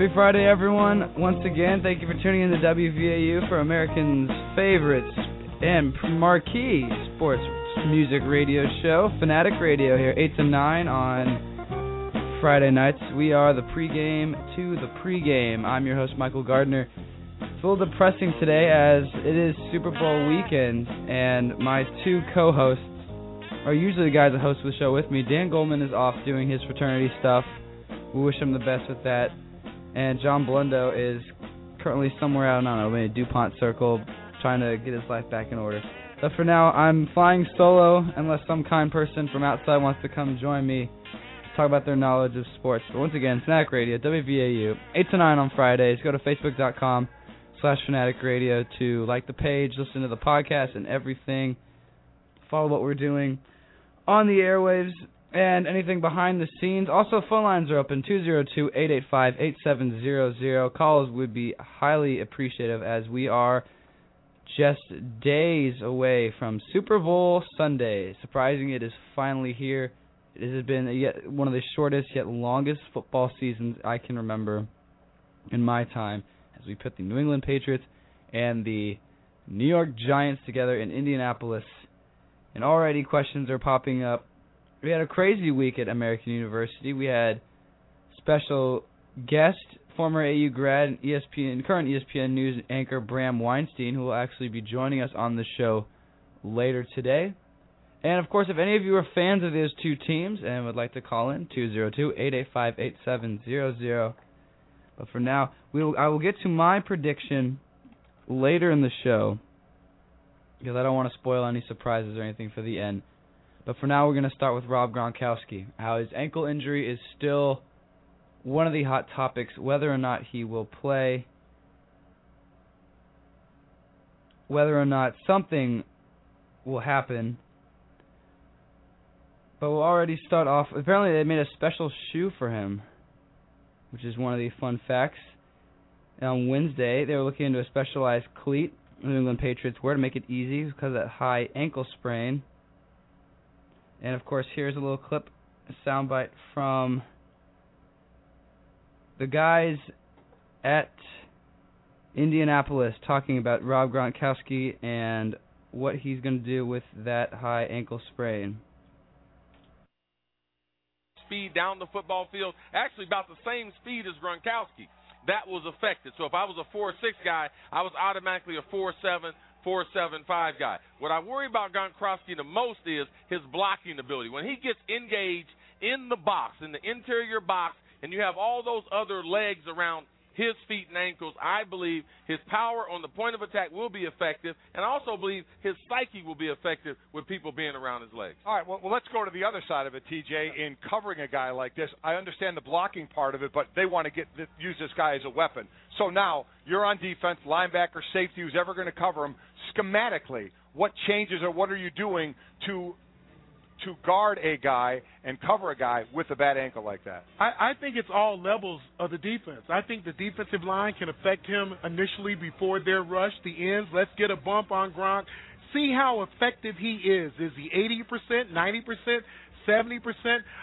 Happy Friday, everyone. Once again, thank you for tuning in to WVAU for Americans' favorite and marquee sports music radio show, Fanatic Radio, here, 8 to 9 on Friday nights. We are the pregame to the pregame. I'm your host, Michael Gardner. It's a little depressing today as it is Super Bowl weekend, and my two co hosts are usually the guys that host the show with me. Dan Goldman is off doing his fraternity stuff. We wish him the best with that. And John Blundo is currently somewhere out, I don't know, maybe DuPont Circle, trying to get his life back in order. But for now, I'm flying solo unless some kind person from outside wants to come join me to talk about their knowledge of sports. But once again, Fanatic Radio, WVAU, 8 to 9 on Fridays. Go to facebook.com slash Fanatic Radio to like the page, listen to the podcast and everything. Follow what we're doing on the airwaves and anything behind the scenes. Also, phone lines are open 202 885 8700. Calls would be highly appreciative as we are just days away from Super Bowl Sunday. Surprising it is finally here. It has been yet one of the shortest yet longest football seasons I can remember in my time as we put the New England Patriots and the New York Giants together in Indianapolis. And already questions are popping up. We had a crazy week at American University. We had special guest, former AU grad, and ESPN, current ESPNEWS anchor Bram Weinstein, who will actually be joining us on the show later today. And of course, if any of you are fans of those two teams and would like to call in, 202-885-8700. But for now, we will, I will get to my prediction later in the show because I don't want to spoil any surprises or anything for the end. But for now, we're going to start with Rob Gronkowski. How his ankle injury is still one of the hot topics, whether or not he will play, whether or not something will happen. But we'll already start off. Apparently, they made a special shoe for him, which is one of the fun facts. And on Wednesday, they were looking into a specialized cleat. New England Patriots were to make it easy because of that high ankle sprain. And of course, here's a little clip, a soundbite from the guys at Indianapolis talking about Rob Gronkowski and what he's going to do with that high ankle sprain. Speed down the football field, actually about the same speed as Gronkowski. That was affected. So if I was a 4 6 guy, I was automatically a 4 7, four seven five guy. What I worry about Gronkowski the most is his blocking ability. When he gets engaged in the box, in the interior box, and you have all those other legs around his feet and ankles, I believe his power on the point of attack will be effective, and I also believe his psyche will be effective with people being around his legs. All right, well, let's go to the other side of it, TJ. In covering a guy like this, I understand the blocking part of it, but they want to get use this guy as a weapon. So now you're on defense, linebacker, safety, who's ever going to cover him. Schematically, what changes or what are you doing to to guard a guy and cover a guy with a bad ankle like that? I, I think it's all levels of the defense. I think the defensive line can affect him initially before their rush, the ends. Let's get a bump on Gronk. See how effective he is. Is he 80%, 90%? 70%.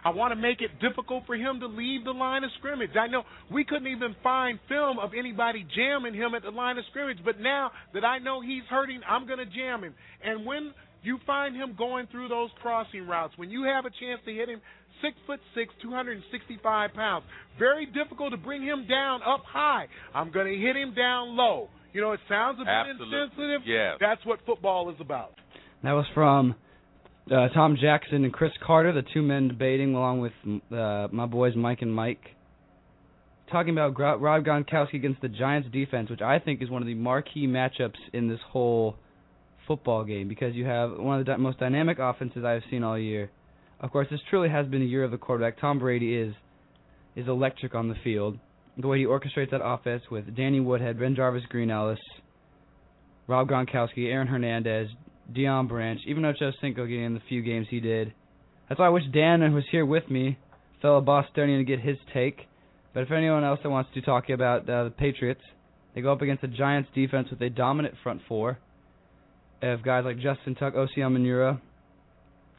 I want to make it difficult for him to leave the line of scrimmage. I know we couldn't even find film of anybody jamming him at the line of scrimmage, but now that I know he's hurting, I'm going to jam him. And when you find him going through those crossing routes. When you have a chance to hit him, six foot six, 265 pounds. Very difficult to bring him down up high. I'm going to hit him down low. You know, it sounds a bit Absolutely. insensitive. Yeah. That's what football is about. That was from uh, Tom Jackson and Cris Carter, the two men debating along with uh, my boys Mike and Mike, talking about Gro- Rob Gronkowski against the Giants defense, which I think is one of the marquee matchups in this whole football game because you have one of the most dynamic offenses I've seen all year. Of course, this truly has been a year of the quarterback. Tom Brady is is electric on the field. The way he orchestrates that offense with Danny Woodhead, Ben Jarvus, Green Ellis, Rob Gronkowski, Aaron Hernandez, Deion Branch, even Ocho Cinco getting in the few games he did. That's why I wish Dan was here with me, fellow Bostonian, to get his take. But if anyone else that wants to talk about uh, the Patriots, they go up against the Giants defense with a dominant front four of guys like Justin Tuck, Osi Umenyiora.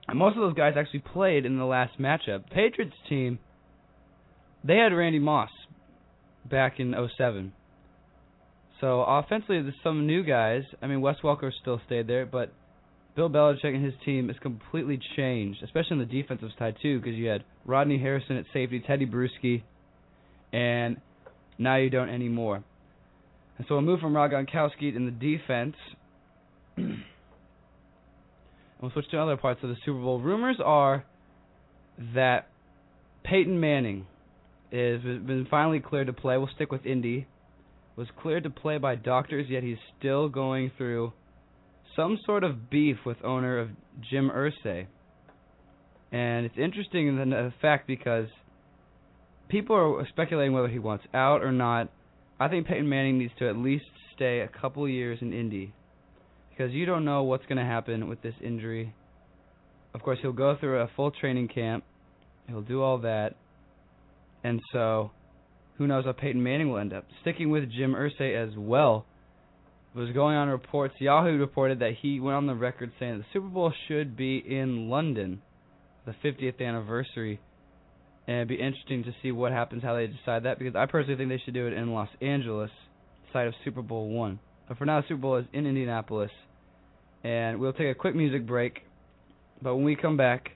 And most of those guys actually played in the last matchup. Patriots team, they had Randy Moss back in '07. So offensively, there's some new guys. I mean, Wes Welker still stayed there, but Bill Belichick and his team has completely changed, especially on the defensive side too, because you had Rodney Harrison at safety, Tedy Bruschi, and now you don't anymore. And so we'll move from Rob Gronkowski in the defense. We'll switch to other parts of the Super Bowl. Rumors are that Peyton Manning is been finally cleared to play. We'll stick with Indy. Was cleared to play by doctors, yet he's still going through some sort of beef with owner of Jim Irsay. And it's interesting in the fact because people are speculating whether he wants out or not. I think Peyton Manning needs to at least stay a couple years in Indy because you don't know what's going to happen with this injury. Of course, he'll go through a full training camp. He'll do all that. And so, who knows how Peyton Manning will end up. Sticking with Jim Irsay as well, was going on reports. Yahoo reported that he went on the record saying the Super Bowl should be in London, the 50th anniversary. And it'd be interesting to see what happens, how they decide that, because I personally think they should do it in Los Angeles, site of Super Bowl one. But for now, Super Bowl is in Indianapolis, and we'll take a quick music break. But when we come back,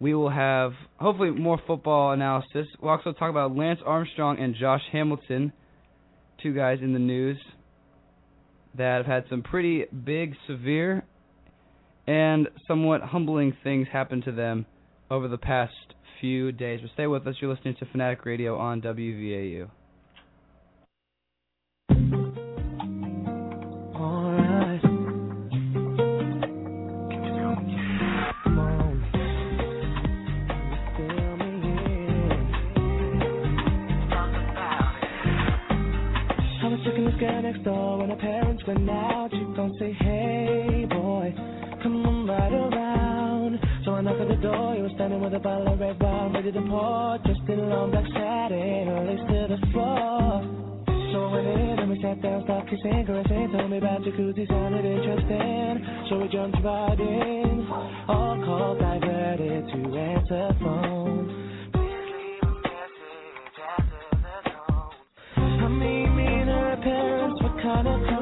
we will have hopefully more football analysis. We'll also talk about Lance Armstrong and Josh Hamilton, two guys in the news that have had some pretty big, severe, and somewhat humbling things happen to them over the past few days. But stay with us. You're listening to Fanatic Radio on WVAU. A bottle of red wine ready to pour. Just in long black satin, lace to the floor. So I went in and we sat down, started kissing, caressing. Told me about jacuzzi, sounded interesting. So we jumped right in. All calls diverted to answer phone. The. I mean, me and her parents were kinda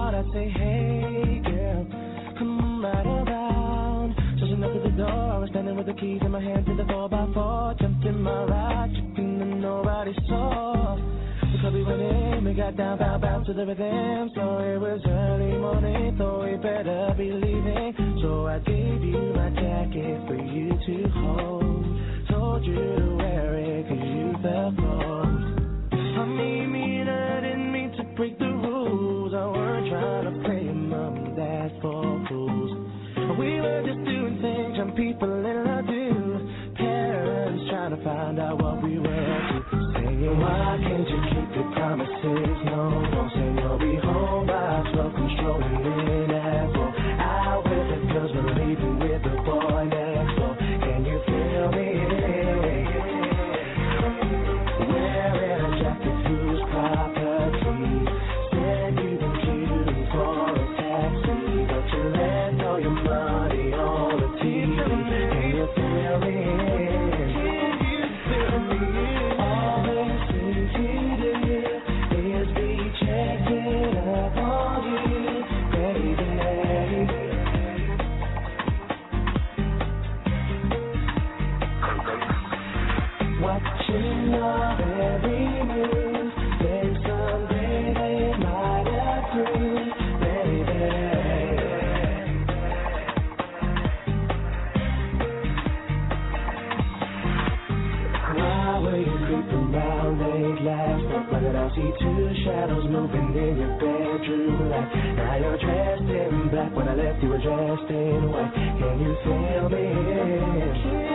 the keys in my hand to the 4x4. Jumped in my ride, tripping and nobody saw. The we went in, we got down, bound, bound to the rhythm. So it was early morning, thought we better be leaving. So I gave you my jacket for you to hold. Told you to wear it cause you felt cold. I mean, me I didn't mean to break the rules. I weren't trying to play mom dad for fools. We were just doing things some people in love do. Parents trying to find out what we were up to. Saying, why can't you keep your promises? No, don't say you'll be home by 12, see two shadows moving in your bedroom light. Now you're dressed in black when I left you were dressed in white. Can you feel me?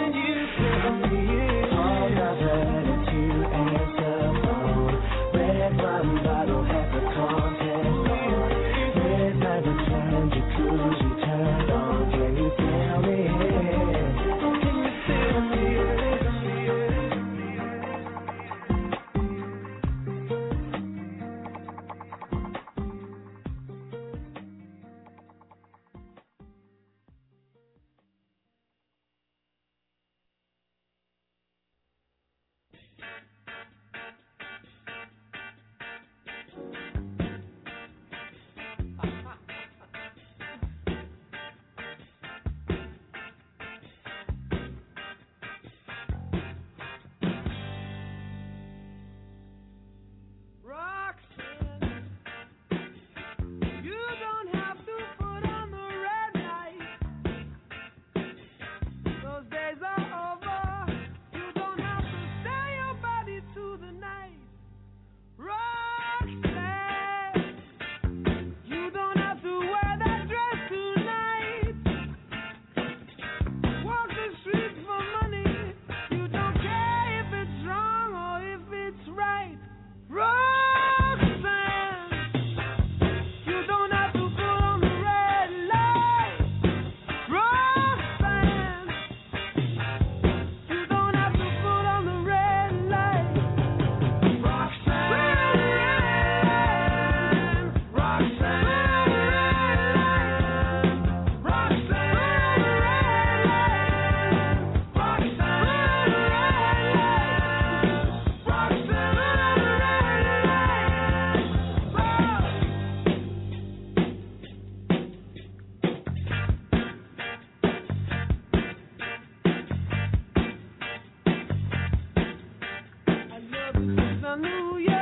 Hallelujah.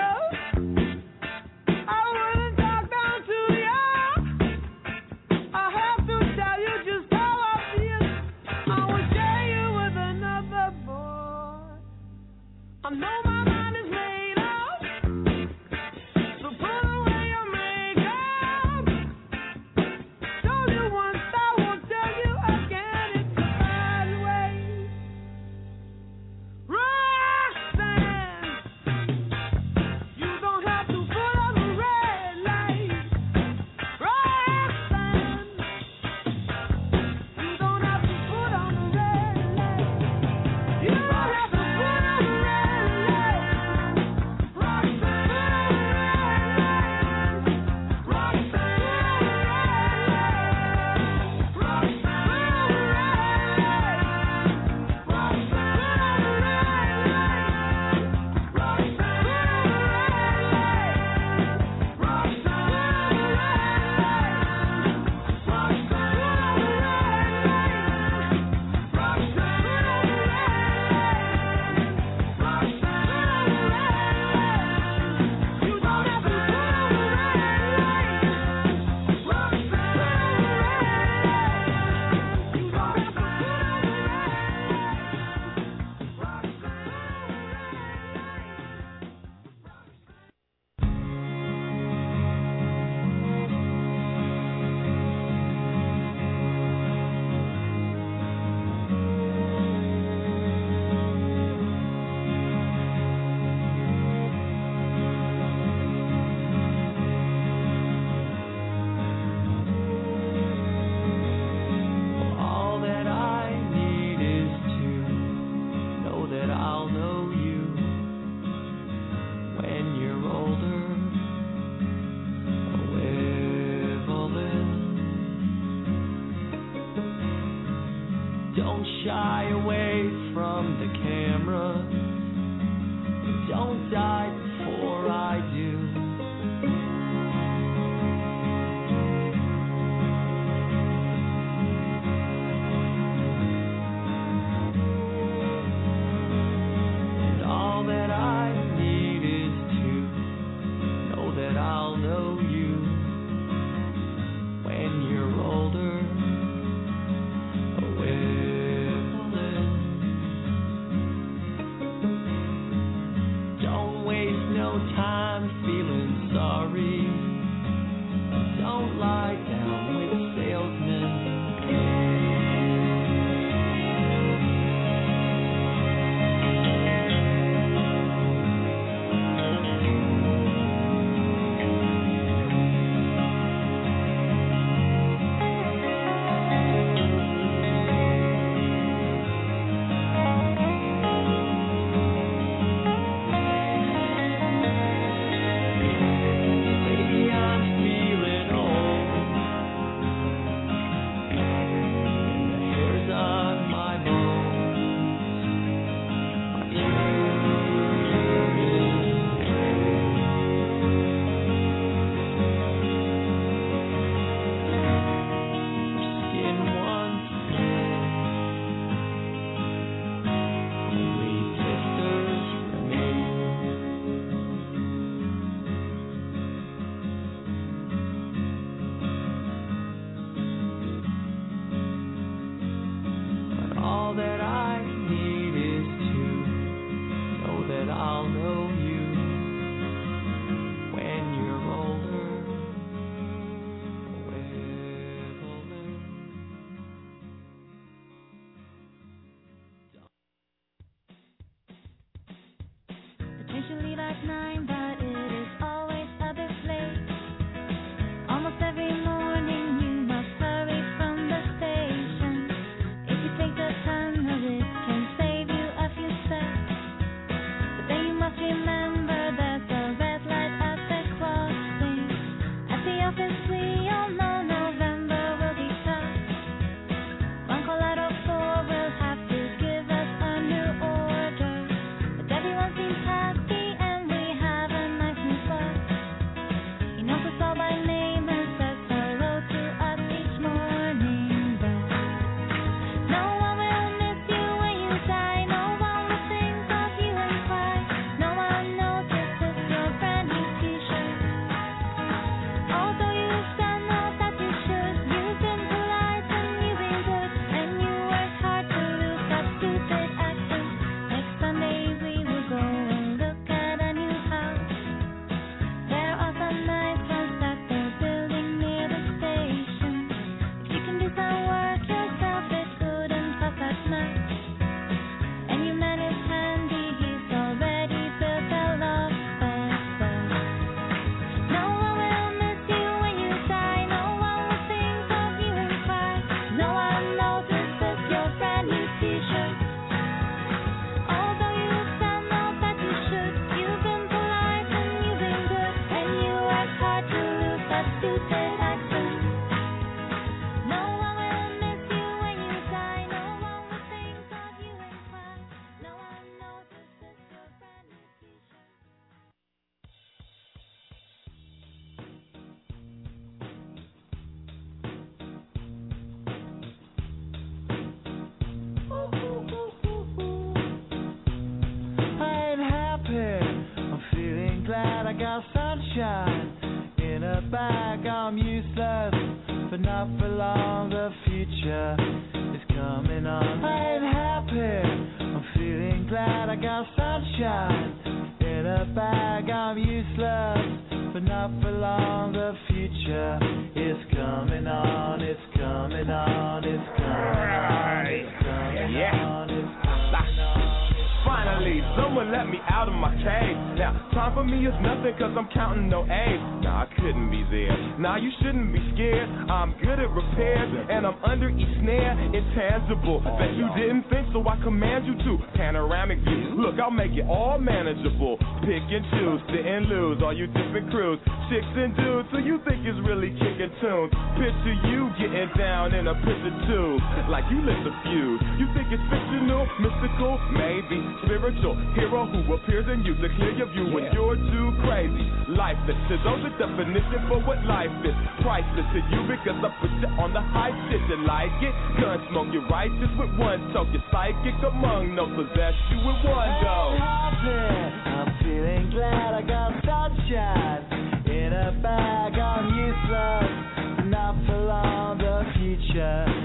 one talk. Psychic among no possess you with one go. I'm feeling glad I got sunshine in a bag. I'm useless, not for long. The future.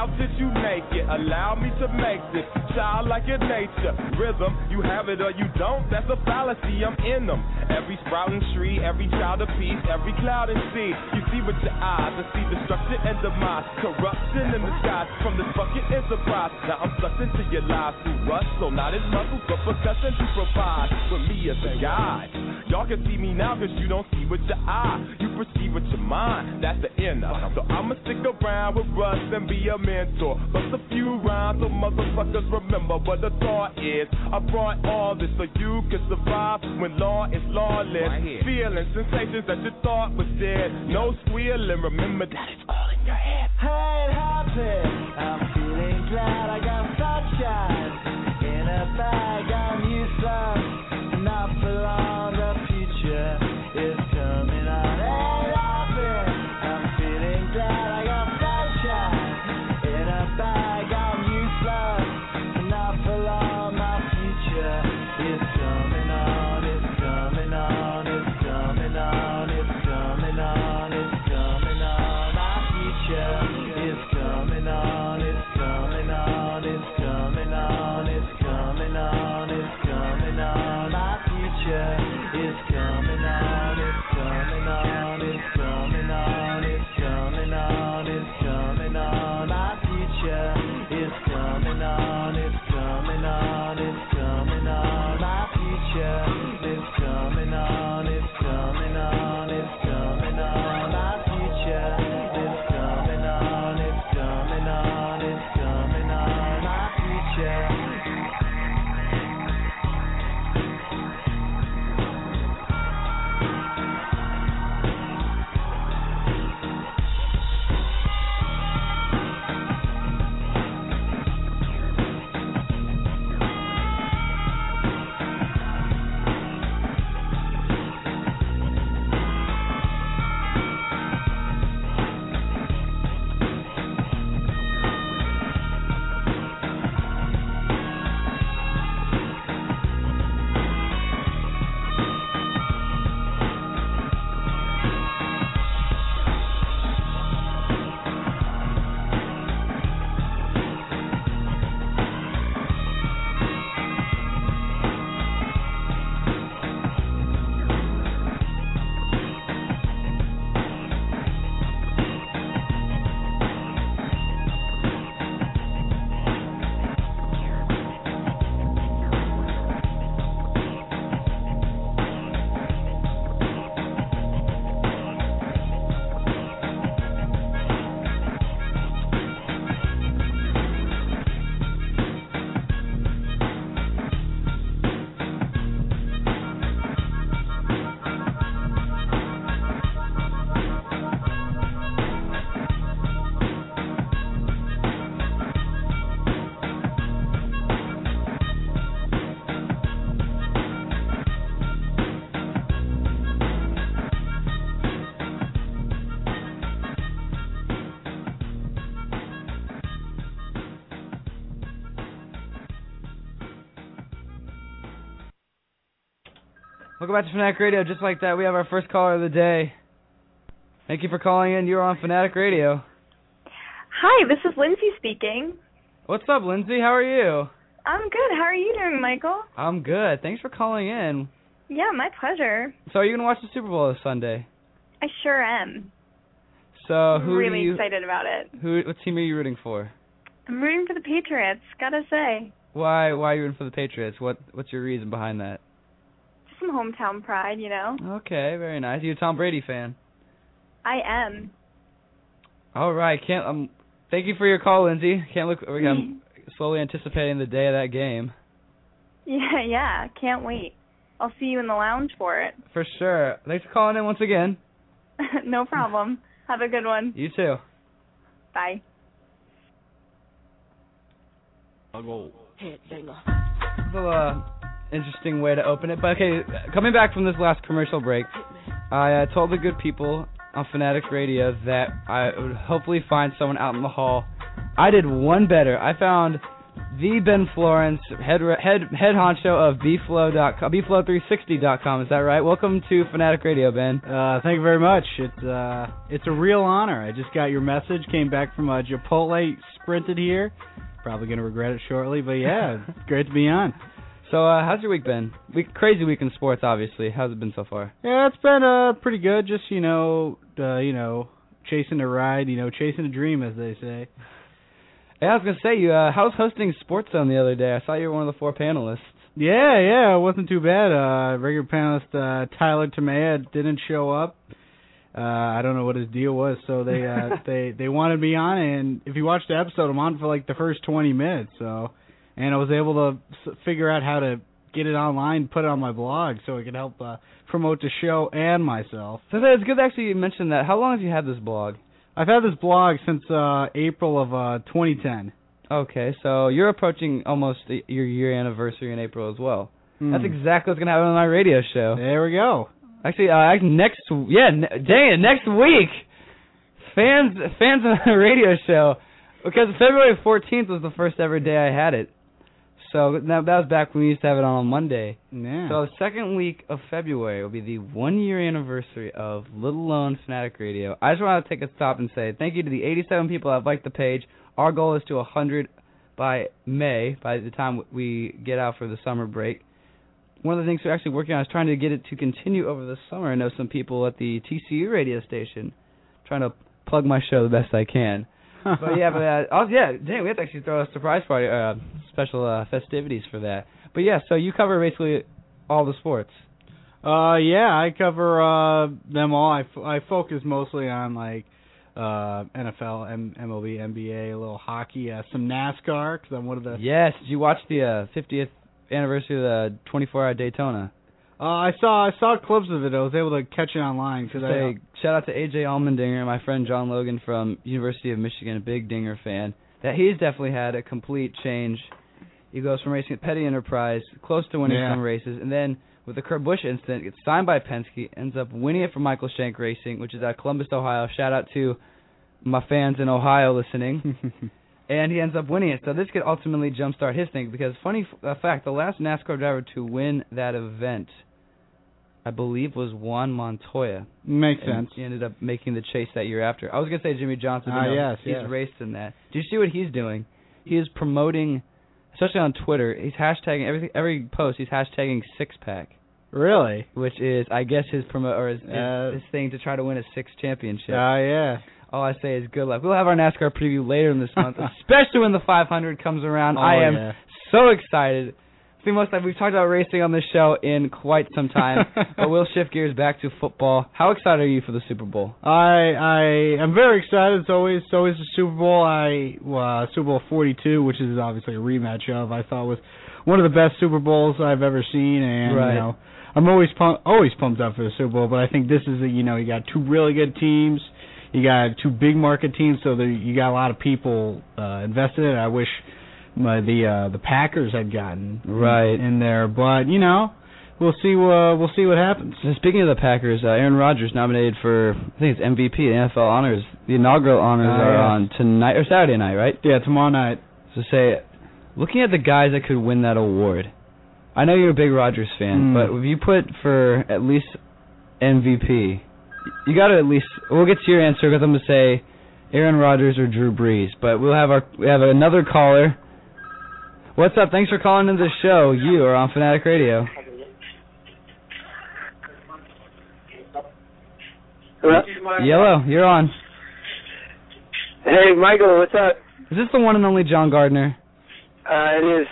How did you make it? Allow me to make this child like your nature. Rhythm, you have it or you don't. That's a fallacy. I'm in them. Every sprouting tree, every child of peace, every cloud and sea. You see with your eyes and see destruction and demise, corruption in the skies from this bucket fucking enterprise. Now I'm sucked into your lives through rust, so not as muscles but percussion to provide with me as a guide. Y'all can see me now cause you don't see with your eye. You perceive with your mind, that's the inner. So I'ma stick around with Russ and be a mentor. Bust a few rhymes so motherfuckers remember what the thought is. I brought all this so you can survive when law is lawless. Feeling sensations that you thought was dead. No squealing, remember that it's all in your head. Hey, it happened. I'm feeling glad I got sunshine in a bag. Welcome back to Fanatic Radio. Just like that, we have our first caller of the day. Thank you for calling in. You're on Fanatic Radio. Hi, this is Lindsay speaking. What's up, Lindsay? How are you? I'm good. How are you doing, Michael? I'm good. Thanks for calling in. Yeah, my pleasure. So, are you gonna watch the Super Bowl this Sunday? I sure am. So, who really do you? excited about it. Who? What team are you rooting for? I'm rooting for the Patriots. Gotta say, Why? Why are you rooting for the Patriots? What? What's your reason behind that? Just some hometown pride, you know. Okay, very nice. You a Tom Brady fan? I am. All right. Can't. Um. Thank you for your call, Lindsay. Can't look. I'm slowly anticipating the day of that game. Yeah, yeah. Can't wait. I'll see you in the lounge for it. For sure. Thanks for calling in once again. no problem. Have a good one. You too. Bye. I'll go. A little uh, interesting way to open it. But okay, coming back from this last commercial break, I uh, told the good people on Fanatic Radio that I would hopefully find someone out in the hall. I did one better. I found the Ben Florence, head head head honcho of bflo.com, bflo360.com. Is that right? Welcome to Fanatic Radio, Ben. Uh, thank you very much. It's uh, it's a real honor. I just got your message. Came back from uh, Chipotle, sprinted here. Probably gonna regret it shortly, but yeah, great to be on. So, uh, how's your week been? Week crazy week in sports, obviously. How's it been so far? Yeah, it's been uh pretty good. Just you know, uh, you know, chasing a ride. You know, chasing a dream, as they say. Hey, I was gonna say you. Uh, how was hosting Sports Zone the other day? I saw you were one of the four panelists. Yeah, yeah, it wasn't too bad. Uh, regular panelist uh, Tyler Tomea didn't show up. Uh, I don't know what his deal was, so they uh, they they wanted me on, and if you watch the episode, I'm on for like the first 20 minutes. So, and I was able to figure out how to get it online, put it on my blog, so it could help uh, promote the show and myself. So it's good to actually you mentioned that. How long have you had this blog? I've had this blog since uh, April of uh, 2010. Okay, so you're approaching almost your year anniversary in April as well. Hmm. That's exactly what's gonna happen on my radio show. There we go. Actually, uh, next yeah, n- dang it, next week, fans fans of the radio show, because February 14th was the first ever day I had it. So that, that was back when we used to have it on a Monday. Yeah. So the second week of February will be the one year anniversary of Little Lone Fanatic Radio. I just want to take a stop and say thank you to the 87 people that have liked the page. Our goal is to 100 by May, by the time we get out for the summer break. One of the things we're actually working on is trying to get it to continue over the summer. I know some people at the TCU radio station trying to plug my show the best I can. but yeah, but uh, oh yeah, dang, we have to actually throw a surprise party, uh, special uh, festivities for that. But yeah, so you cover basically all the sports. Uh, yeah, I cover uh them all. I, f- I focus mostly on like uh NFL, M- MLB, NBA, a little hockey, uh, some NASCAR because I'm one of the. Yes, did you watch the uh, 50th anniversary of the 24-hour Daytona? Uh, I saw I saw clips of it. I was able to catch it online because I. Say shout out to AJ Allmendinger my friend John Logan from University of Michigan, a big Dinger fan. That he's definitely had a complete change. He goes from racing at Petty Enterprise, close to winning Yeah. some races, and then with the Kurt Busch incident, gets signed by Penske, ends up winning it for Michael Shank Racing, which is at Columbus, Ohio. Shout out to my fans in Ohio listening. and he ends up winning it. So this could ultimately jumpstart his thing because funny f- uh, fact, the last NASCAR driver to win that event, I believe, was Juan Montoya. Makes And sense. He ended up making the chase that year after. I was gonna say Jimmie Johnson. Ah, no, yes, he's yes. raced in that. Do you see what he's doing? He is promoting, especially on Twitter. He's hashtagging everything. Every post, he's hashtagging six pack, Really? which is, I guess, his promo or his, Uh, his thing to try to win a six championship. Ah, yeah. All I say is good luck. We'll have our NASCAR preview later in this month, especially when the 500 comes around. Oh, I am yeah. so excited. It's the most that we've talked about racing on this show in quite some time, but we'll shift gears back to football. How excited are you for the Super Bowl? I I am very excited. It's always it's always the Super Bowl. I uh, Super Bowl 42, which is obviously a rematch of, I thought was one of the best Super Bowls I've ever seen, and Right. you know I'm always pump, always pumped up for the Super Bowl. But I think this is a, you know you got two really good teams, you got two big market teams, so there, you got a lot of people uh, invested in it. I wish my, the uh, the Packers had gotten Right. in there, but you know we'll see uh, we'll see what happens. Speaking of the Packers, uh, Aaron Rodgers nominated for I think it's MVP, NFL honors. The inaugural honors Ah, are yes. on tonight or Saturday night, right? Yeah, tomorrow night. So say, looking at the guys that could win that award, I know you're a big Rodgers fan, Mm. but if you put for at least MVP, you got to at least. We'll get to your answer because I'm gonna say Aaron Rodgers or Drew Brees, but we'll have our we have another caller. What's up? Thanks for calling into the show. You are on Fanatic Radio. Hello? Yellow, you're on. Hey, Michael, what's up? Is this the one and only John Gardner? Uh, it is.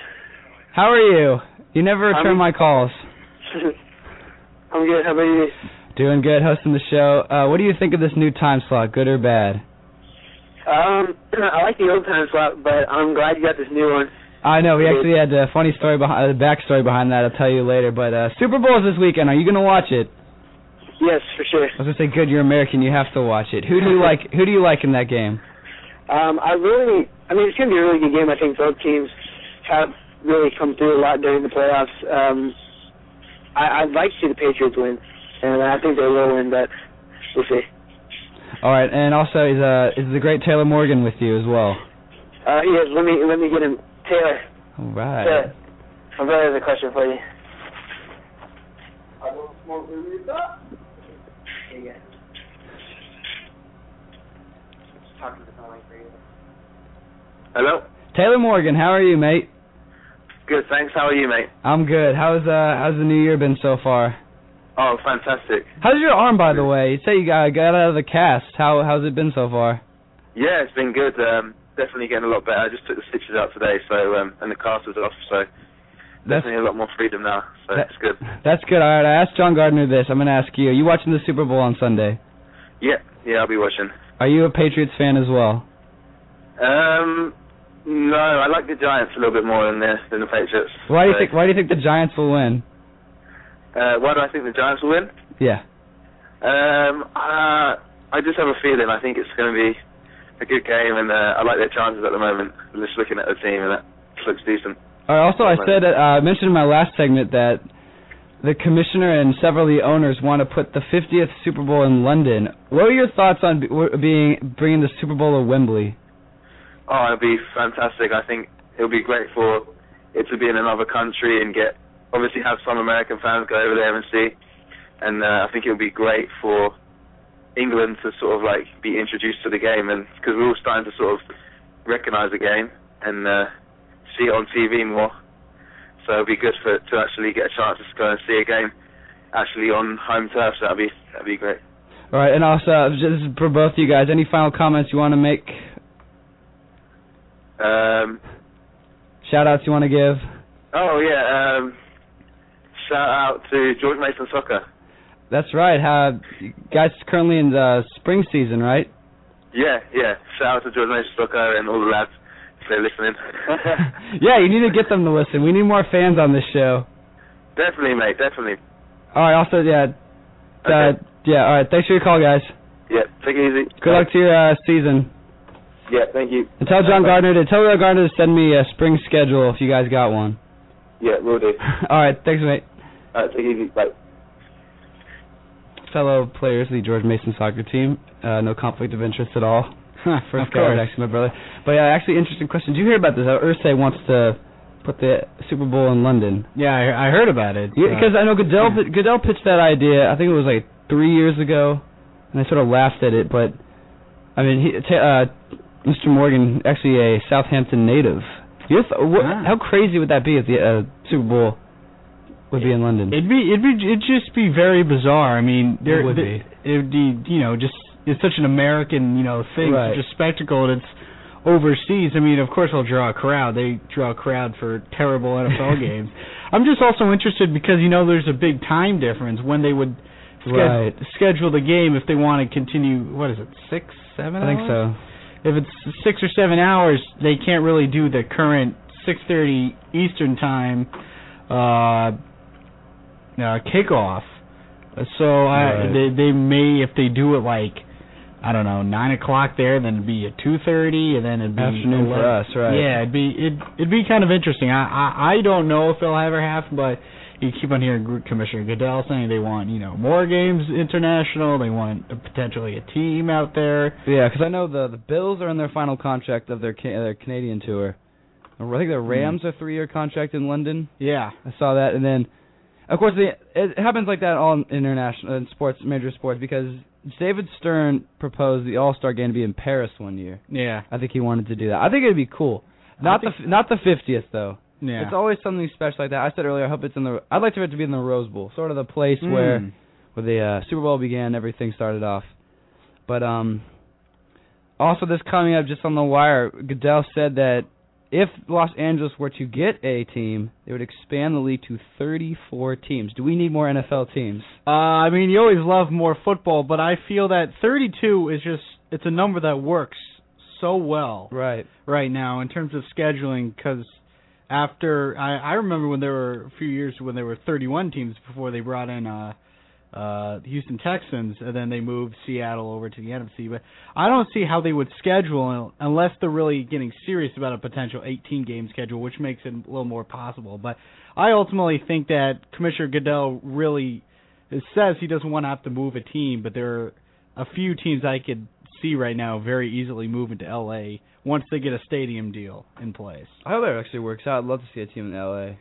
How are you? You never return I'm- my calls. I'm good. How about you? Doing good, hosting the show. Uh, what do you think of this new time slot? Good or bad? Um, I like the old time slot, but I'm glad you got this new one. I know we actually had a funny story behind the backstory behind that. I'll tell you later. But uh, Super Bowl is this weekend. Are you gonna watch it? Yes, for sure. I was gonna say, good. You're American. You have to watch it. Who do you like? Who do you like in that game? Um, I really, I mean, it's gonna be a really good game. I think both teams have really come through a lot during the playoffs. Um, I, I'd like to see the Patriots win, and I think they will win, but we'll see. All right, and also is uh is the great Taylor Morgan with you as well? Uh, yes, let me let me get him Taylor. All right. Taylor. My brother has a question for you. Here you go. Talking to someone for you. Hello. Taylor Morgan, how are you, mate? Good, thanks. How are you, mate? I'm good. How's uh how's the new year been so far? Oh, fantastic. How's your arm, by the way? You say you got got out of the cast. How how's it been so far? Yeah, it's been good. Um, definitely getting a lot better. I just took the stitches out today, so um, and the cast was off, so That's definitely a lot more freedom now. So That- it's good. that's good. All right, I asked John Gardner this. I'm gonna ask you. Are you watching the Super Bowl on Sunday? Yeah, yeah, I'll be watching. Are you a Patriots fan as well? Um, no, I like the Giants a little bit more than the than the Patriots. Why do you So, think Why do you think the Giants will win? Uh, why do I think the Giants will win? Yeah. Um, uh, I just have a feeling. I think it's going to be a good game, and uh, I like their chances at the moment. Just looking at the team, and that looks decent. All right, also, I said uh, I mentioned in my last segment that the commissioner and several of the owners want to put the 50th Super Bowl in London. What are your thoughts on w- being bringing the Super Bowl to Wembley? Oh, it'll be fantastic. I think it'll be great for it to be in another country and get obviously have some American fans go over there and see. And uh, I think it'll be great for England to sort of like be introduced to the game, and because we're all starting to sort of recognise the game and uh, see it on TV more. So it'll be good for to actually get a chance to go and see a game actually on home turf. So that'd be that'd be great. All right, and also, uh, just for both of you guys, any final comments you want to make? Um, Shout outs you want to give? oh yeah, um, shout out to George Mason Soccer. That's right. Uh, you guys currently in the spring season, right? Yeah, yeah. Shout out to George Mason Soccer and all the lads if they're listening. yeah, you need to get them to listen. We need more fans on this show. definitely, mate. Definitely. All right. Also, yeah, uh, yeah. All right. Thanks for your call, guys. Yeah. Take it easy. Good luck to your uh, season. Yeah. Thank you. And tell John Gardner to tell John Gardner to send me a spring schedule if you guys got one. Yeah, we'll do. All right. Thanks, mate. All right. Take it easy. Bye. Fellow players of the George Mason soccer team. Uh, no conflict of interest at all. First Of guy was actually my brother. But yeah, actually, interesting question. Did you hear about this? Uh, Ursay wants to put the Super Bowl in London. Yeah, I, I heard about it. Yeah, because I know Goodell Goodell pitched that idea. I think it was like three years ago, and I sort of laughed at it. But I mean, he, t- uh, Mr. Morgan, actually a Southampton native. Th- what, Ah. How crazy would that be if the uh, Super Bowl would be in London? It'd be it'd be it'd just be very bizarre. I mean, there It would th- be. It would be you know just it's such an American you know thing, Right. such a spectacle, and it's overseas. I mean, of course they'll draw a crowd. They draw a crowd for terrible NFL games. I'm just also interested because you know there's a big time difference when they would sched- Right. schedule the game if they want to continue. What is it? Six, seven? I think so. If it's six or seven hours, they can't really do the current 6:30 Eastern time uh, uh, kickoff. Uh, So I, Right. they they may if they do it like I don't know nine o'clock there, then it'd be at 2:30, and then it'd be Afternoon for us, right. Yeah, it'd be it it'd be kind of interesting. I I, I don't know if it'll ever happen, but you keep on hearing Commissioner Goodell saying they want you know more games international. They want uh, potentially a team out there. Yeah, because I know the the Bills are in their final contract of their ca- their Canadian tour. I think the Rams are three year contract in London. Yeah. I saw that, and then, of course, the, it happens like that all in international in sports, major sports, because David Stern proposed the All Star game to be in Paris one year. Yeah. I think he wanted to do that. I think it'd be cool. Not the not the fiftieth though. Yeah. It's always something special like that. I said earlier, I hope it's in the. I'd like for it to be in the Rose Bowl, sort of the place where Mm. where the uh, Super Bowl began, everything started off. But um, also this coming up just on the wire, Goodell said that if Los Angeles were to get a team, they would expand the league to 34 teams. Do we need more NFL teams? Uh, I mean, you always love more football, but I feel that 32 is just it's a number that works so well Right. right now in terms of scheduling because after I I remember when there were a few years when there were 31 teams before they brought in uh uh Houston Texans and then they moved Seattle over to the NFC but I don't see how they would schedule unless they're really getting serious about a potential 18 game schedule which makes it a little more possible but I ultimately think that Commissioner Goodell really says he doesn't want to have to move a team but there are a few teams I could see right now very easily moving to LA once they get a stadium deal in place. I hope that actually works out. I'd love to see a team in LA.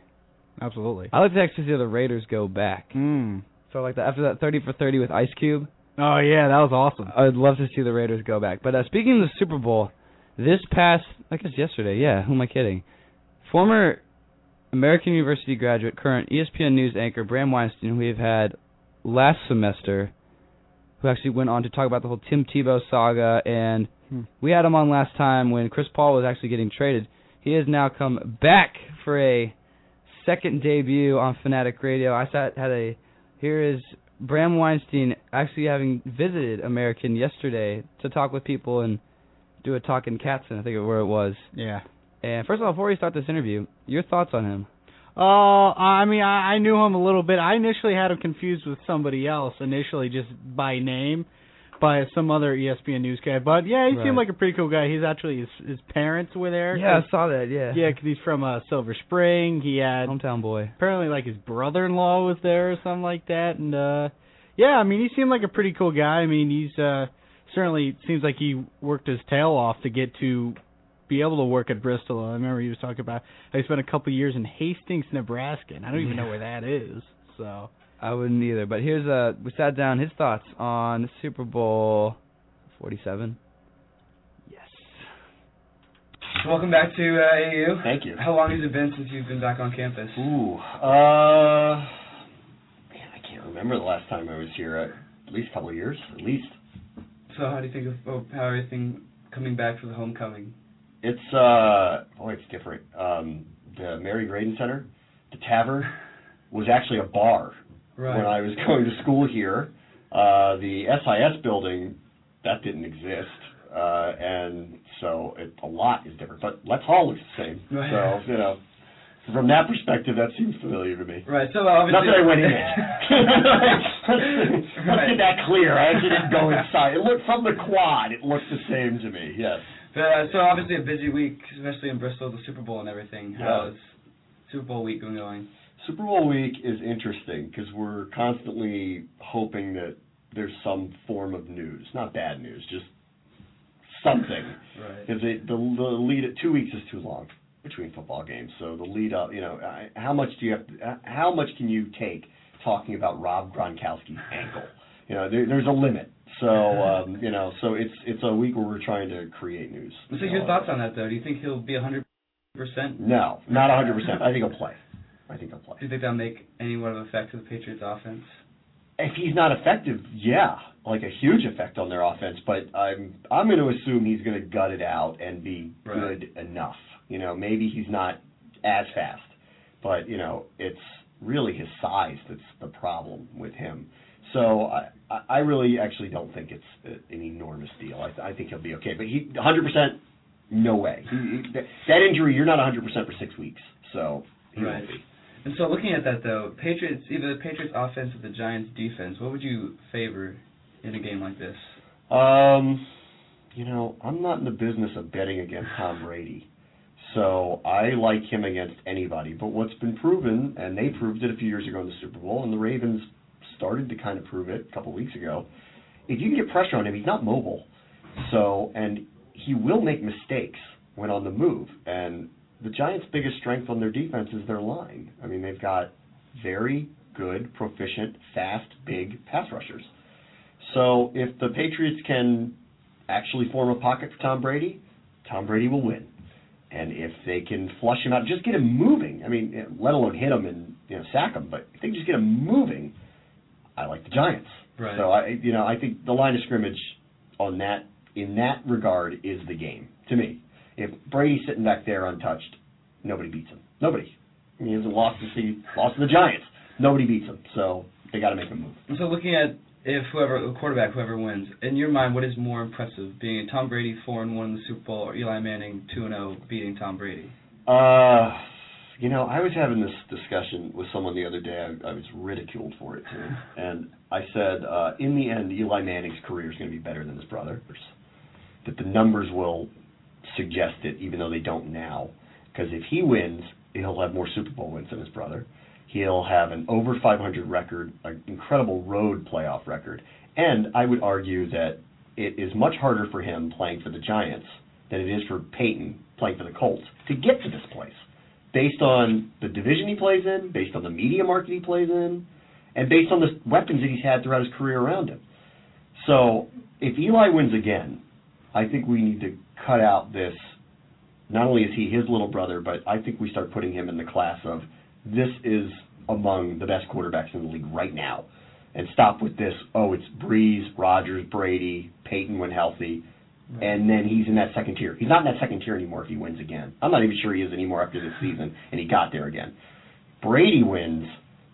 Absolutely. I'd like to actually see the Raiders go back. Mm. So like that after that 30 for 30 with Ice Cube. Oh yeah, that was awesome. I'd love to see the Raiders go back. But uh, speaking of the Super Bowl, this past I guess yesterday, yeah, who am I kidding? Former American University graduate, current ESPNEWS anchor Bram Weinstein, who we've had last semester, who actually went on to talk about the whole Tim Tebow saga, and Hmm. we had him on last time when Chris Paul was actually getting traded. He has now come back for a second debut on Fanatic Radio. I sat had a here is Bram Weinstein actually having visited American yesterday to talk with people and do a talk in Katzen, I think where it was. Yeah. And first of all, before we start this interview, your thoughts on him? Uh, I mean, I, I knew him a little bit. I initially had him confused with somebody else, initially just by name, by some other ESPN news guy. But yeah, he Right. seemed like a pretty cool guy. He's actually his his parents were there. Yeah, I saw that. Yeah, Yeah, 'cause he's from uh, Silver Spring. He had hometown boy. apparently like his brother-in-law was there or something like that, and uh yeah, I mean, he seemed like a pretty cool guy. I mean, he's uh certainly seems like he worked his tail off to get to be able to work at Bristol. I remember he was talking about how he spent a couple years in Hastings, Nebraska, and I don't even know where that is. So I wouldn't either. But here's uh we sat down his thoughts on Super Bowl 47. Yes. Welcome back to uh, AU. Thank you. How long has it been since you've been back on campus? Ooh, uh, man, I can't remember the last time I was here. At least a couple of years, at least. So how do you think of, of how everything coming back for the homecoming? It's uh, oh, it's different. Um, the Mary Graydon Center, the tavern, was actually a bar Right. when I was going to school here. Uh, the SIS building, that didn't exist. Uh, and so it, a lot is different, but Letts Hall looks the same. Right. So, you know, from that perspective, that seems familiar to me. Right. So obviously. Not that I went in let's, let's get that clear. I actually didn't go inside. It looked from the quad. It looked the same to me. Yes. Uh, so obviously a busy week, especially in Bristol, the Super Bowl and everything. Yeah. How's Super Bowl week been going? Super Bowl week is interesting because we're constantly hoping that there's some form of news, not bad news, just something. Right. Because the the lead two weeks is too long between football games. So the lead up, you know, how much do you have? To, how much can you take talking about Rob Gronkowski's ankle? You know, there, there's a limit. So um, you know, so it's it's a week where we're trying to create news. So your thoughts on that though? Do you think he'll be 100%? No, not 100. percent I think he'll play. I think he'll play. Do you think that'll make any sort of effect to the Patriots offense? if he's not effective, yeah, like a huge effect on their offense. But I'm I'm going to assume he's going to gut it out and be Right. good enough. You know, maybe he's not as fast, but you know, it's really his size that's the problem with him. So I I- really actually don't think it's an enormous deal. I, I think he'll be okay. But he 100 percent, no way. He, he, that, injury, you're not 100 percent for six weeks. So he Right. won't be. So looking at that though, Patriots either the Patriots offense or the Giants defense, what would you favor in a game like this? Um, you know, I'm not in the business of betting against Tom Brady. So I like him against anybody. But what's been proven, and they proved it a few years ago in the Super Bowl, and the Ravens started to kind of prove it a couple weeks ago. If you can get pressure on him, he's not mobile. So, and he will make mistakes when on the move. And the Giants' biggest strength on their defense is their line. I mean, they've got very good, proficient, fast, big pass rushers. So if the Patriots can actually form a pocket for Tom Brady, Tom Brady will win. And if they can flush him out, just get him moving. I mean, let alone hit him and you know sack him, but if they can just get him moving, I like the Giants. Right. So I, you know, I think the line of scrimmage on that in that regard is the game to me. If Brady's sitting back there untouched, nobody beats him. Nobody. He hasn't lost to see lost to the Giants. Nobody beats him. So they got to make a move. So looking at if whoever the quarterback whoever wins, in your mind, what is more impressive, being Tom Brady four and one in the Super Bowl, or Eli Manning two and zero beating Tom Brady? Uh, you know, I was having this discussion with someone the other day. I, I was ridiculed for it too, and I said, uh, in the end, Eli Manning's career is going to be better than his brother's. That the numbers will suggest it, even though they don't now. Because if he wins, he'll have more Super Bowl wins than his brother. He'll have an over 500 record, an incredible road playoff record, and I would argue that it is much harder for him playing for the Giants than it is for Peyton playing for the Colts to get to this place, based on the division he plays in, based on the media market he plays in, and based on the weapons that he's had throughout his career around him. So if Eli wins again, I think we need to cut out this. Not only is he his little brother, but I think we start putting him in the class of this is among the best quarterbacks in the league right now, and stop with this. Oh, it's Brees, Rodgers, Brady, Peyton when healthy, and then he's in that second tier. He's not in that second tier anymore if he wins again. I'm not even sure he is anymore after this season, and he got there again. Brady wins.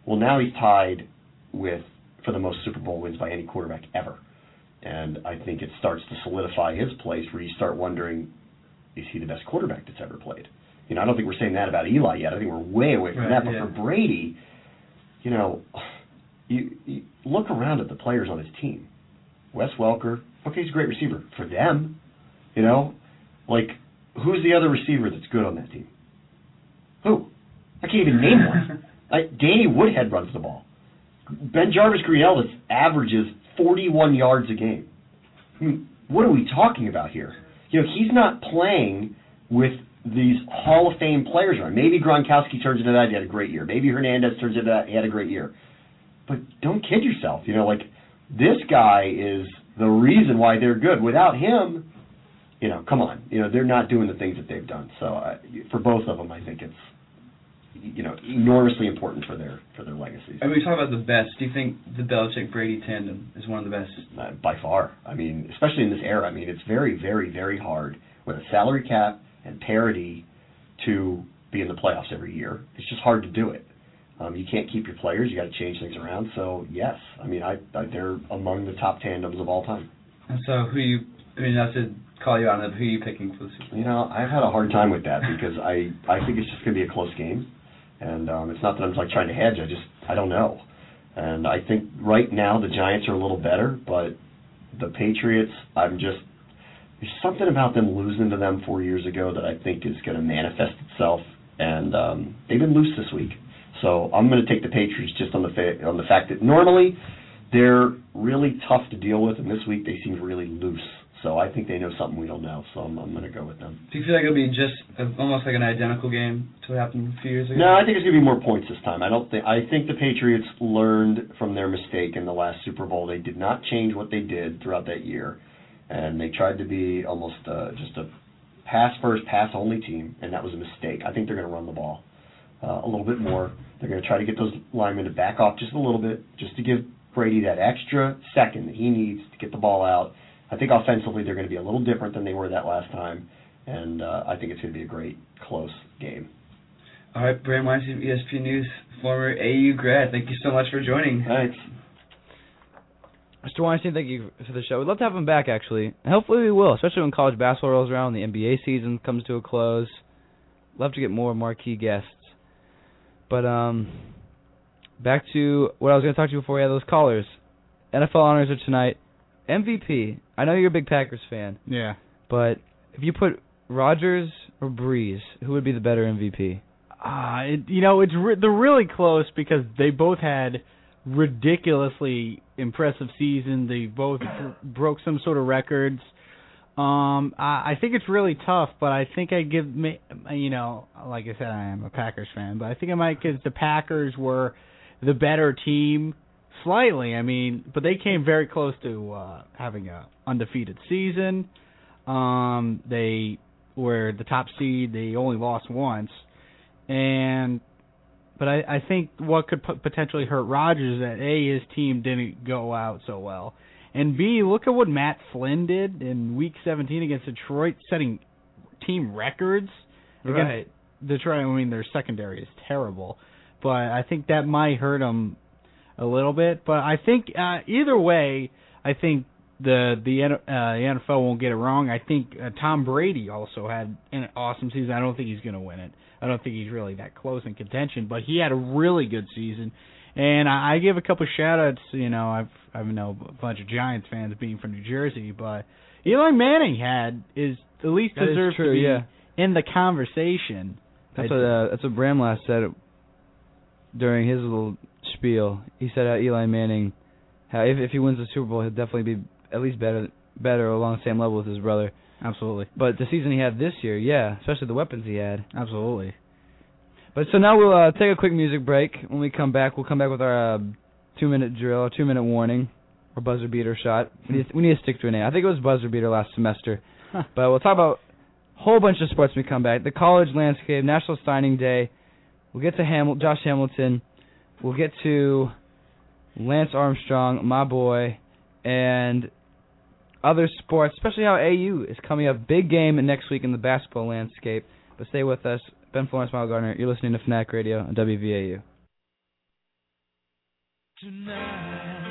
Well, now he's tied with for the most Super Bowl wins by any quarterback ever. And I think it starts to solidify his place where you start wondering, is he the best quarterback that's ever played? You know, I don't think we're saying that about Eli yet. I think we're way away from Right, that. But yeah. for Brady, you know, you, you look around at the players on his team. Wes Welker, okay, he's a great receiver for them. You know, like who's the other receiver that's good on that team? Who? I can't even name one. I, Danny Woodhead runs the ball. BenJarvus Green-Ellis averages 41 yards a game. I mean, what are we talking about here? You know, he's not playing with these Hall of Fame players around. Maybe Gronkowski turns into that, he had a great year. Maybe Hernandez turns into that, he had a great year. But don't kid yourself. You know, like this guy is the reason why they're good. Without him, you know, come on. You know, they're not doing the things that they've done. So uh, for both of them, I think it's you know enormously important for their for their legacies. And we talk about the best. Do you think the Belichick Brady tandem is one of the best? Uh, by far. I mean, especially in this era. I mean, it's very, very, very hard with a salary cap and parity to be in the playoffs every year. It's just hard to do it. Um, you can't keep your players. You got to change things around. So yes, I mean, I, I they're among the top tandems of all time. And so who you? I mean, not to call you on it, who are you picking for the Super Bowl? You know, I've had a hard time with that because I I think it's just going to be a close game, and um, it's not that I'm like trying to hedge. I just I don't know, and I think right now the Giants are a little better, but the Patriots, I'm just there's something about them losing to them four years ago that I think is going to manifest itself, and um, they've been loose this week. So I'm going to take the Patriots just on the fa- on the fact that normally they're really tough to deal with, and this week they seem really loose. So I think they know something we don't know. So I'm, I'm going to go with them. Do you feel like it'll be just almost like an identical game to what happened a few years ago? No, I think it's going to be more points this time. I don't think. I think the Patriots learned from their mistake in the last Super Bowl. They did not change what they did throughout that year, and they tried to be almost uh, just a pass first, pass only team, and that was a mistake. I think they're going to run the ball uh, a little bit more. They're going to try to get those linemen to back off just a little bit, just to give Brady that extra second that he needs to get the ball out. I think offensively they're going to be a little different than they were that last time, and uh, I think it's going to be a great close game. All right, Bram Weinstein, ESPNEWS, former AU grad. Thank you so much for joining. Thanks. Mr. Weinstein, thank you for the show. We'd love to have him back, actually. And hopefully we will, especially when college basketball rolls around, the NBA season comes to a close. Love to get more marquee guests. But um, back to what I was going to talk to you before we had those callers. NFL honors are tonight. MVP. I know you're a big Packers fan, Yeah. but if you put Rodgers or Brees, who would be the better MVP? Uh, it, you know, it's re- they're really close because they both had ridiculously impressive season. They both br- broke some sort of records. Um, I, I think it's really tough, but I think I give me, you know, like I said, I am a Packers fan, but I think I might give the Packers were the better team slightly. I mean, but they came very close to uh, having a undefeated season. Um, they were the top seed. They only lost once, and but I, I think what could p- potentially hurt Rodgers is that a his team didn't go out so well, and b look at what Matt Flynn did in Week 17 against Detroit, setting team records against Right. Detroit. I mean their secondary is terrible, but I think that might hurt them a little bit. But I think uh, either way, I think the the uh, the NFL won't get it wrong. I think uh, Tom Brady also had an awesome season. I don't think he's going to win it. I don't think he's really that close in contention, but he had a really good season. And I, I give a couple shout outs. You know, I've I know a bunch of Giants fans being from New Jersey, but Eli Manning had is at least That is deserves true, to be yeah. in the conversation. That's I- what uh, that's what Bram last said during his little spiel. He said how Eli Manning, how if if he wins the Super Bowl, he'll definitely be at least better better along the same level with his brother. Absolutely. But the season he had this year, yeah, especially the weapons he had. Absolutely. But so now we'll uh, take a quick music break. When we come back, we'll come back with our uh, two-minute drill, two-minute warning, or buzzer beater shot. We need, we need to stick to a name. I think it was buzzer beater last semester. but we'll talk about a whole bunch of sports when we come back. The college landscape, National Signing Day. We'll get to Hamil- Josh Hamilton. We'll get to Lance Armstrong, my boy, and other sports, especially how AU is coming up. Big game next week in the basketball landscape. But stay with us. Ben Florence, Miles Gardner. You're listening to Fanatic Radio on WVAU. Tonight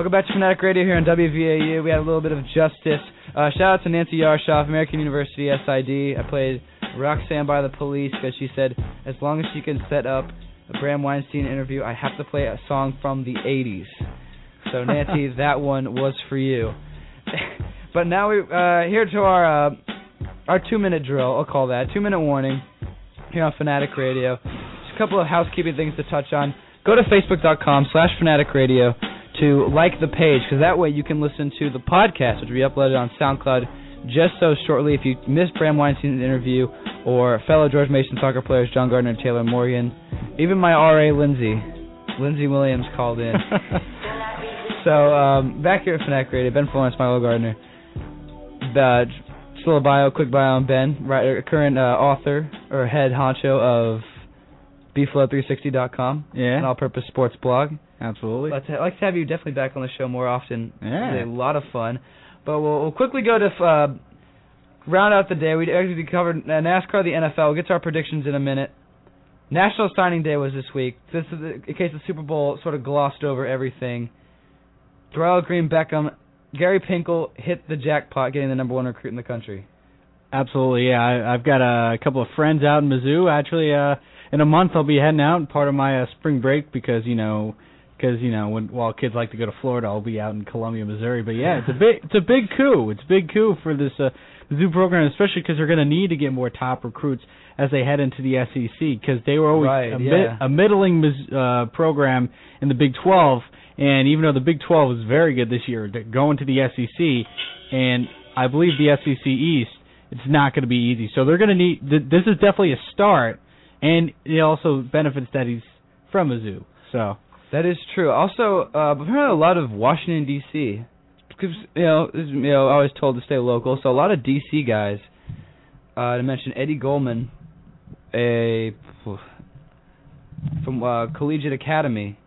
Welcome back to Fanatic Radio here on WVAU. We had a little bit of justice. Uh, shout out to Nancy Yarshoff, American University SID. I played Roxanne by the Police because she said as long as she can set up a Bram Weinstein interview, I have to play a song from the 80s. So Nancy, that one was for you. but now we uh, here to our uh, our two minute drill. I'll call that two minute warning here on Fanatic Radio. Just a couple of housekeeping things to touch on. Go to facebook.com slash fanatic radio to like the page because that way you can listen to the podcast which will be uploaded on SoundCloud just so shortly if you missed Bram Weinstein's interview or fellow George Mason soccer players John Gardner and Taylor Morgan. Even my RA Lindsay, Lindsay Williams called in. so um, back here at Fanatic Radio, Ben Florence, Milo Gardner. Uh, still a bio, quick bio on Ben, right, current uh, author or head honcho of bflo360.com, Yeah. an all-purpose sports blog. Absolutely. Let's I'd like to have you definitely back on the show more often. Yeah. It's a lot of fun. But we'll, we'll quickly go to uh, round out the day. We actually covered uh, NASCAR, the NFL. We'll get to our predictions in a minute. National Signing Day was this week. This is the, in case the Super Bowl sort of glossed over everything. Dorial Green-Beckham, Gary Pinkel hit the jackpot, getting the number one recruit in the country. Absolutely, yeah. I, I've got a couple of friends out in Mizzou. Actually, uh, in a month I'll be heading out, part of my uh, spring break because you know, because you know, when while kids like to go to Florida, I'll be out in Columbia, Missouri. But yeah, it's a big, it's a big coup. It's a big coup for this uh, Mizzou program, especially because they're going to need to get more top recruits as they head into the SEC because they were always Right, a, mid, yeah. a middling uh, program in the Big 12, and even though the Big 12 was very good this year, they're going to the SEC, and I believe the SEC East, it's not going to be easy. So they're going to need. Th- this is definitely a start, and it also benefits that he's from Mizzou. So That is true. Also, uh, apparently a lot of Washington D.C. because you know, is, you know, I was told to stay local. So a lot of D.C. guys. Uh, to mention Eddie Goldman, a from uh, Collegiate Academy,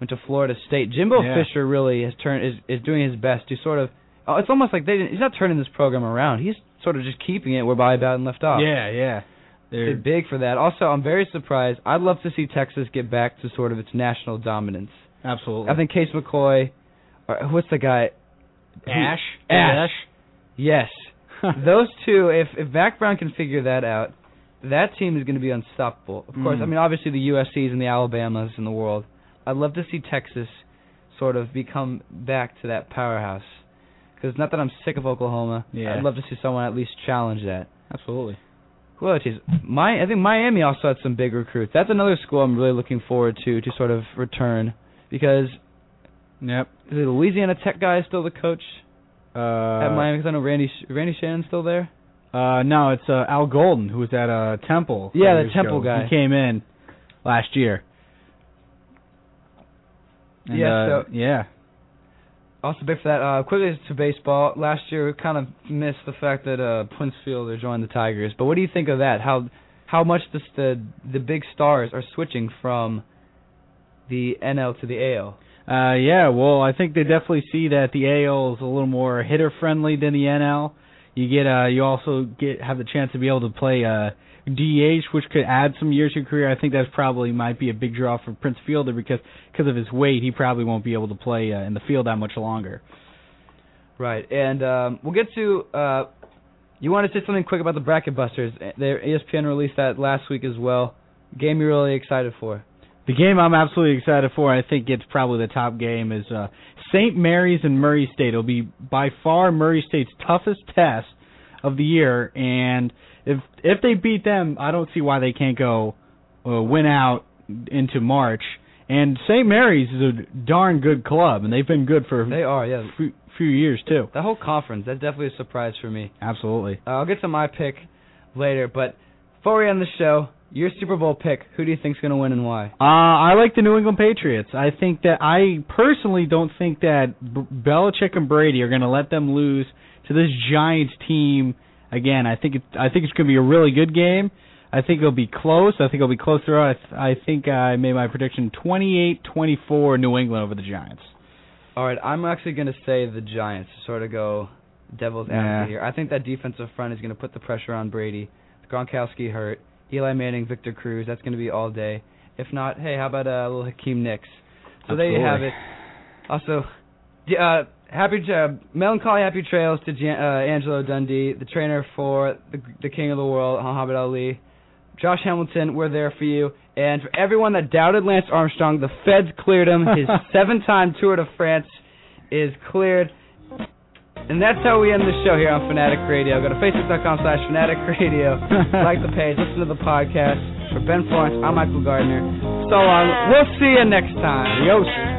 went to Florida State. Jimbo Yeah. Fisher really has turned is is doing his best to sort of. Oh, it's almost like they didn't, he's not turning this program around. He's sort of just keeping it where Bobby Bowden left off. yeah, yeah, They're big for that. Also, I'm very surprised. I'd love to see Texas get back to sort of its national dominance. absolutely. I think Case McCoy, or what's the guy? who- Ash, Ash. Yes, those two. If if Mack Brown can figure that out, that team is going to be unstoppable. Of course, Mm. I mean obviously the USC's and the Alabamas in the world. I'd love to see Texas sort of become back to that powerhouse. Because not that I'm sick of Oklahoma. Yeah. I'd love to see someone at least challenge that. absolutely. Who? My I think Miami also had some big recruits. That's another school I'm really looking forward to to sort of return because Yep. is the Louisiana Tech guy still the coach Uh, at Miami? Because I know Randy Randy Shannon's still there. Uh, no, it's uh, Al Golden who was at uh, Temple. Yeah, the Temple ago. guy. He came in last year. And, Yeah, uh, so- yeah. Also big for that. Uh, quickly to baseball. Last year we kind of missed the fact that uh, Prince Fielder joined the Tigers. But what do you think of that? How how much this, the the big stars are switching from the NL to the AL? Uh, yeah, well, I think they definitely see that the AL is a little more hitter friendly than the NL. You get uh, you also get have the chance to be able to play uh, DH, which could add some years to your career. I think that's probably might be a big draw for Prince Fielder because because of his weight, he probably won't be able to play uh, in the field that much longer. Right, and um, we'll get to. Uh, you want to say something quick about the Bracket Busters? Uh, Their ESPN released that last week as well. Game you're really excited for? The game I'm absolutely excited for, I think it's probably the top game, is uh, St. Mary's and Murray State. It'll be by far Murray State's toughest test of the year, and if if they beat them, I don't see why they can't go uh, win out into March. And St. Mary's is a darn good club, and they've been good for They are, yeah. a few, few years too. The whole conference. That's definitely a surprise for me. Absolutely. Uh, I'll get to my pick later, but before we end the show, your Super Bowl pick. Who do you think's going to win and why? Uh, I like the New England Patriots. I think that I personally don't think that B- Belichick and Brady are going to let them lose to this Giants team again. I think it, I think it's going to be a really good game. I think it'll be close. I think it'll be close throughout. I, th- I think I made my prediction 28-24 New England over the Giants. All right, I'm actually going to say the Giants to sort of go devil's Yeah. here. I think that defensive front is going to put the pressure on Brady. Gronkowski hurt. Eli Manning, Victor Cruz. That's going to be all day. If not, hey, how about uh, a little Hakeem Nicks? So there you have it. Also, Uh, happy uh, melancholy happy trails to Jan- uh, Angelo Dundee, the trainer for the, the King of the World, Muhammad Ali. Josh Hamilton, we're there for you. And for everyone that doubted Lance Armstrong, the feds cleared him. His seven-time Tour de France is cleared. And that's how we end the show here on Fanatic Radio. Go to facebook.com slash Fanatic Radio. like the page, listen to the podcast. For Ben Florence, I'm Michael Gardner. So long. We'll see you next time. Adios.